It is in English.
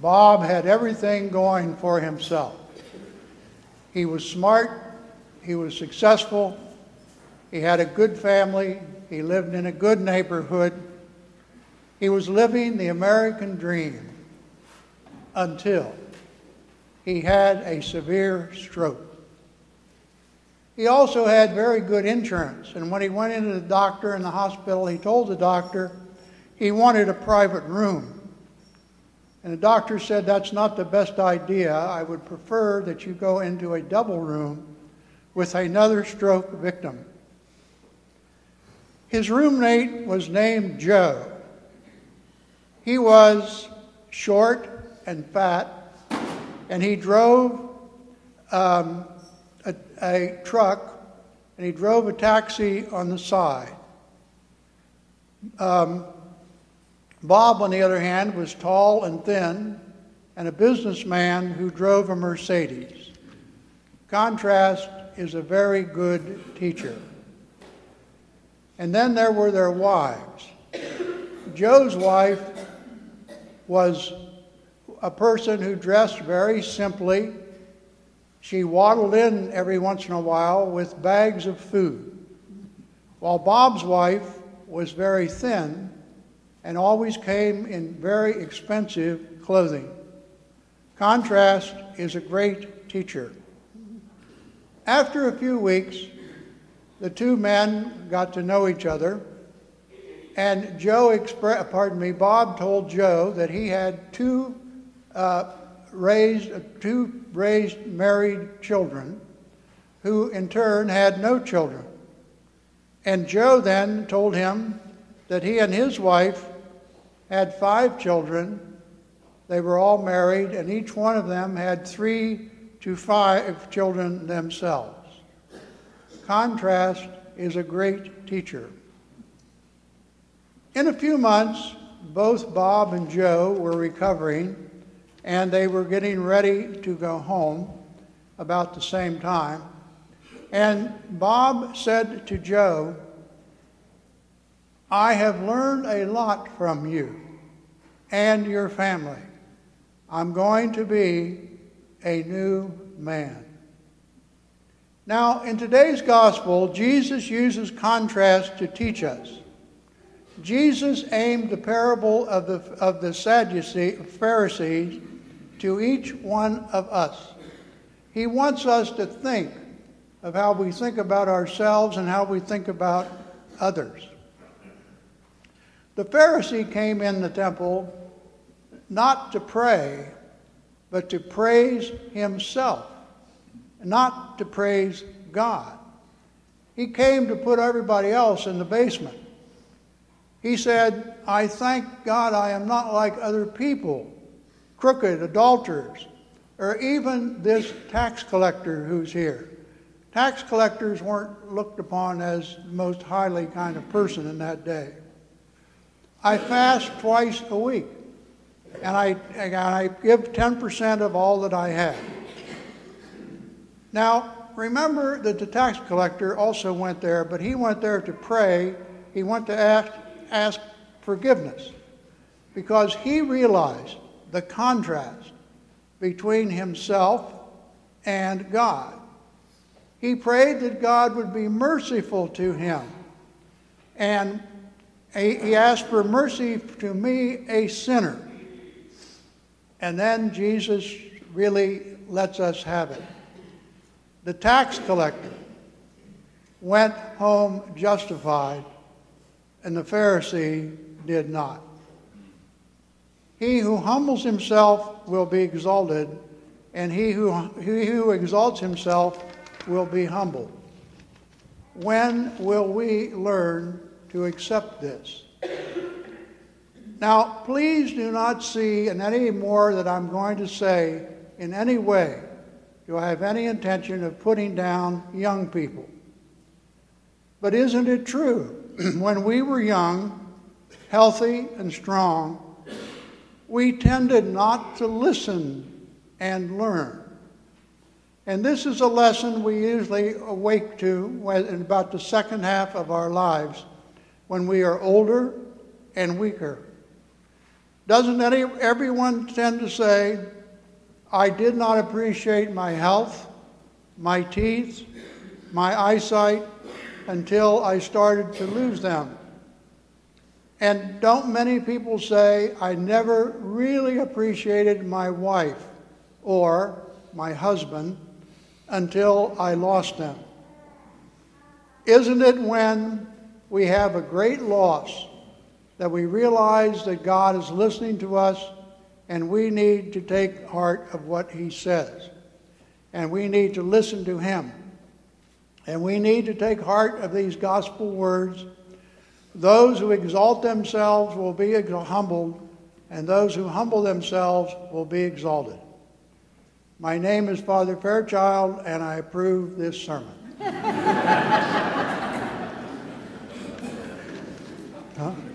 Bob had everything going for himself. He was smart, he was successful, he had a good family, he lived in a good neighborhood. He was living the American dream until he had a severe stroke. He also had very good insurance, and when he went into the doctor in the hospital, he told the doctor he wanted a private room. And the doctor said, That's not the best idea. I would prefer that you go into a double room with another stroke victim. His roommate was named Joe. He was short and fat, and he drove um, a, a truck and he drove a taxi on the side. Um, Bob, on the other hand, was tall and thin and a businessman who drove a Mercedes. Contrast is a very good teacher. And then there were their wives. Joe's wife was a person who dressed very simply. She waddled in every once in a while with bags of food, while Bob's wife was very thin and always came in very expensive clothing. Contrast is a great teacher. After a few weeks, the two men got to know each other, and Joe expressed, pardon me, Bob told Joe that he had two uh, raised, two raised married children who in turn had no children. And Joe then told him that he and his wife had five children. They were all married, and each one of them had three to five children themselves. Contrast is a great teacher. In a few months, both Bob and Joe were recovering, and they were getting ready to go home about the same time. And Bob said to Joe, I have learned a lot from you and your family. I'm going to be a new man. Now, in today's gospel, Jesus uses contrast to teach us. Jesus aimed the parable of the, of the Sadducees, Pharisees to each one of us. He wants us to think of how we think about ourselves and how we think about others. The Pharisee came in the temple not to pray, but to praise himself, not to praise God. He came to put everybody else in the basement. He said, I thank God I am not like other people, crooked adulterers, or even this tax collector who's here. Tax collectors weren't looked upon as the most highly kind of person in that day. I fast twice a week, and I, and I give 10% of all that I have. Now, remember that the tax collector also went there, but he went there to pray. He went to ask, ask forgiveness because he realized the contrast between himself and God. He prayed that God would be merciful to him and he asked for mercy to me, a sinner. And then Jesus really lets us have it. The tax collector went home justified, and the Pharisee did not. He who humbles himself will be exalted, and he who, he who exalts himself will be humbled. When will we learn to accept this. Now, please do not see in any more that I'm going to say in any way do I have any intention of putting down young people. But isn't it true? when we were young, healthy, and strong, we tended not to listen and learn. And this is a lesson we usually awake to in about the second half of our lives when we are older and weaker. Doesn't any, everyone tend to say, I did not appreciate my health, my teeth, my eyesight until I started to lose them? And don't many people say, I never really appreciated my wife or my husband until I lost them? Isn't it when we have a great loss that we realize that God is listening to us and we need to take heart of what He says? And we need to listen to Him. And we need to take heart of these gospel words. Those who exalt themselves will be humbled, and those who humble themselves will be exalted. My name is Father Fairchild, and I approve this sermon. huh?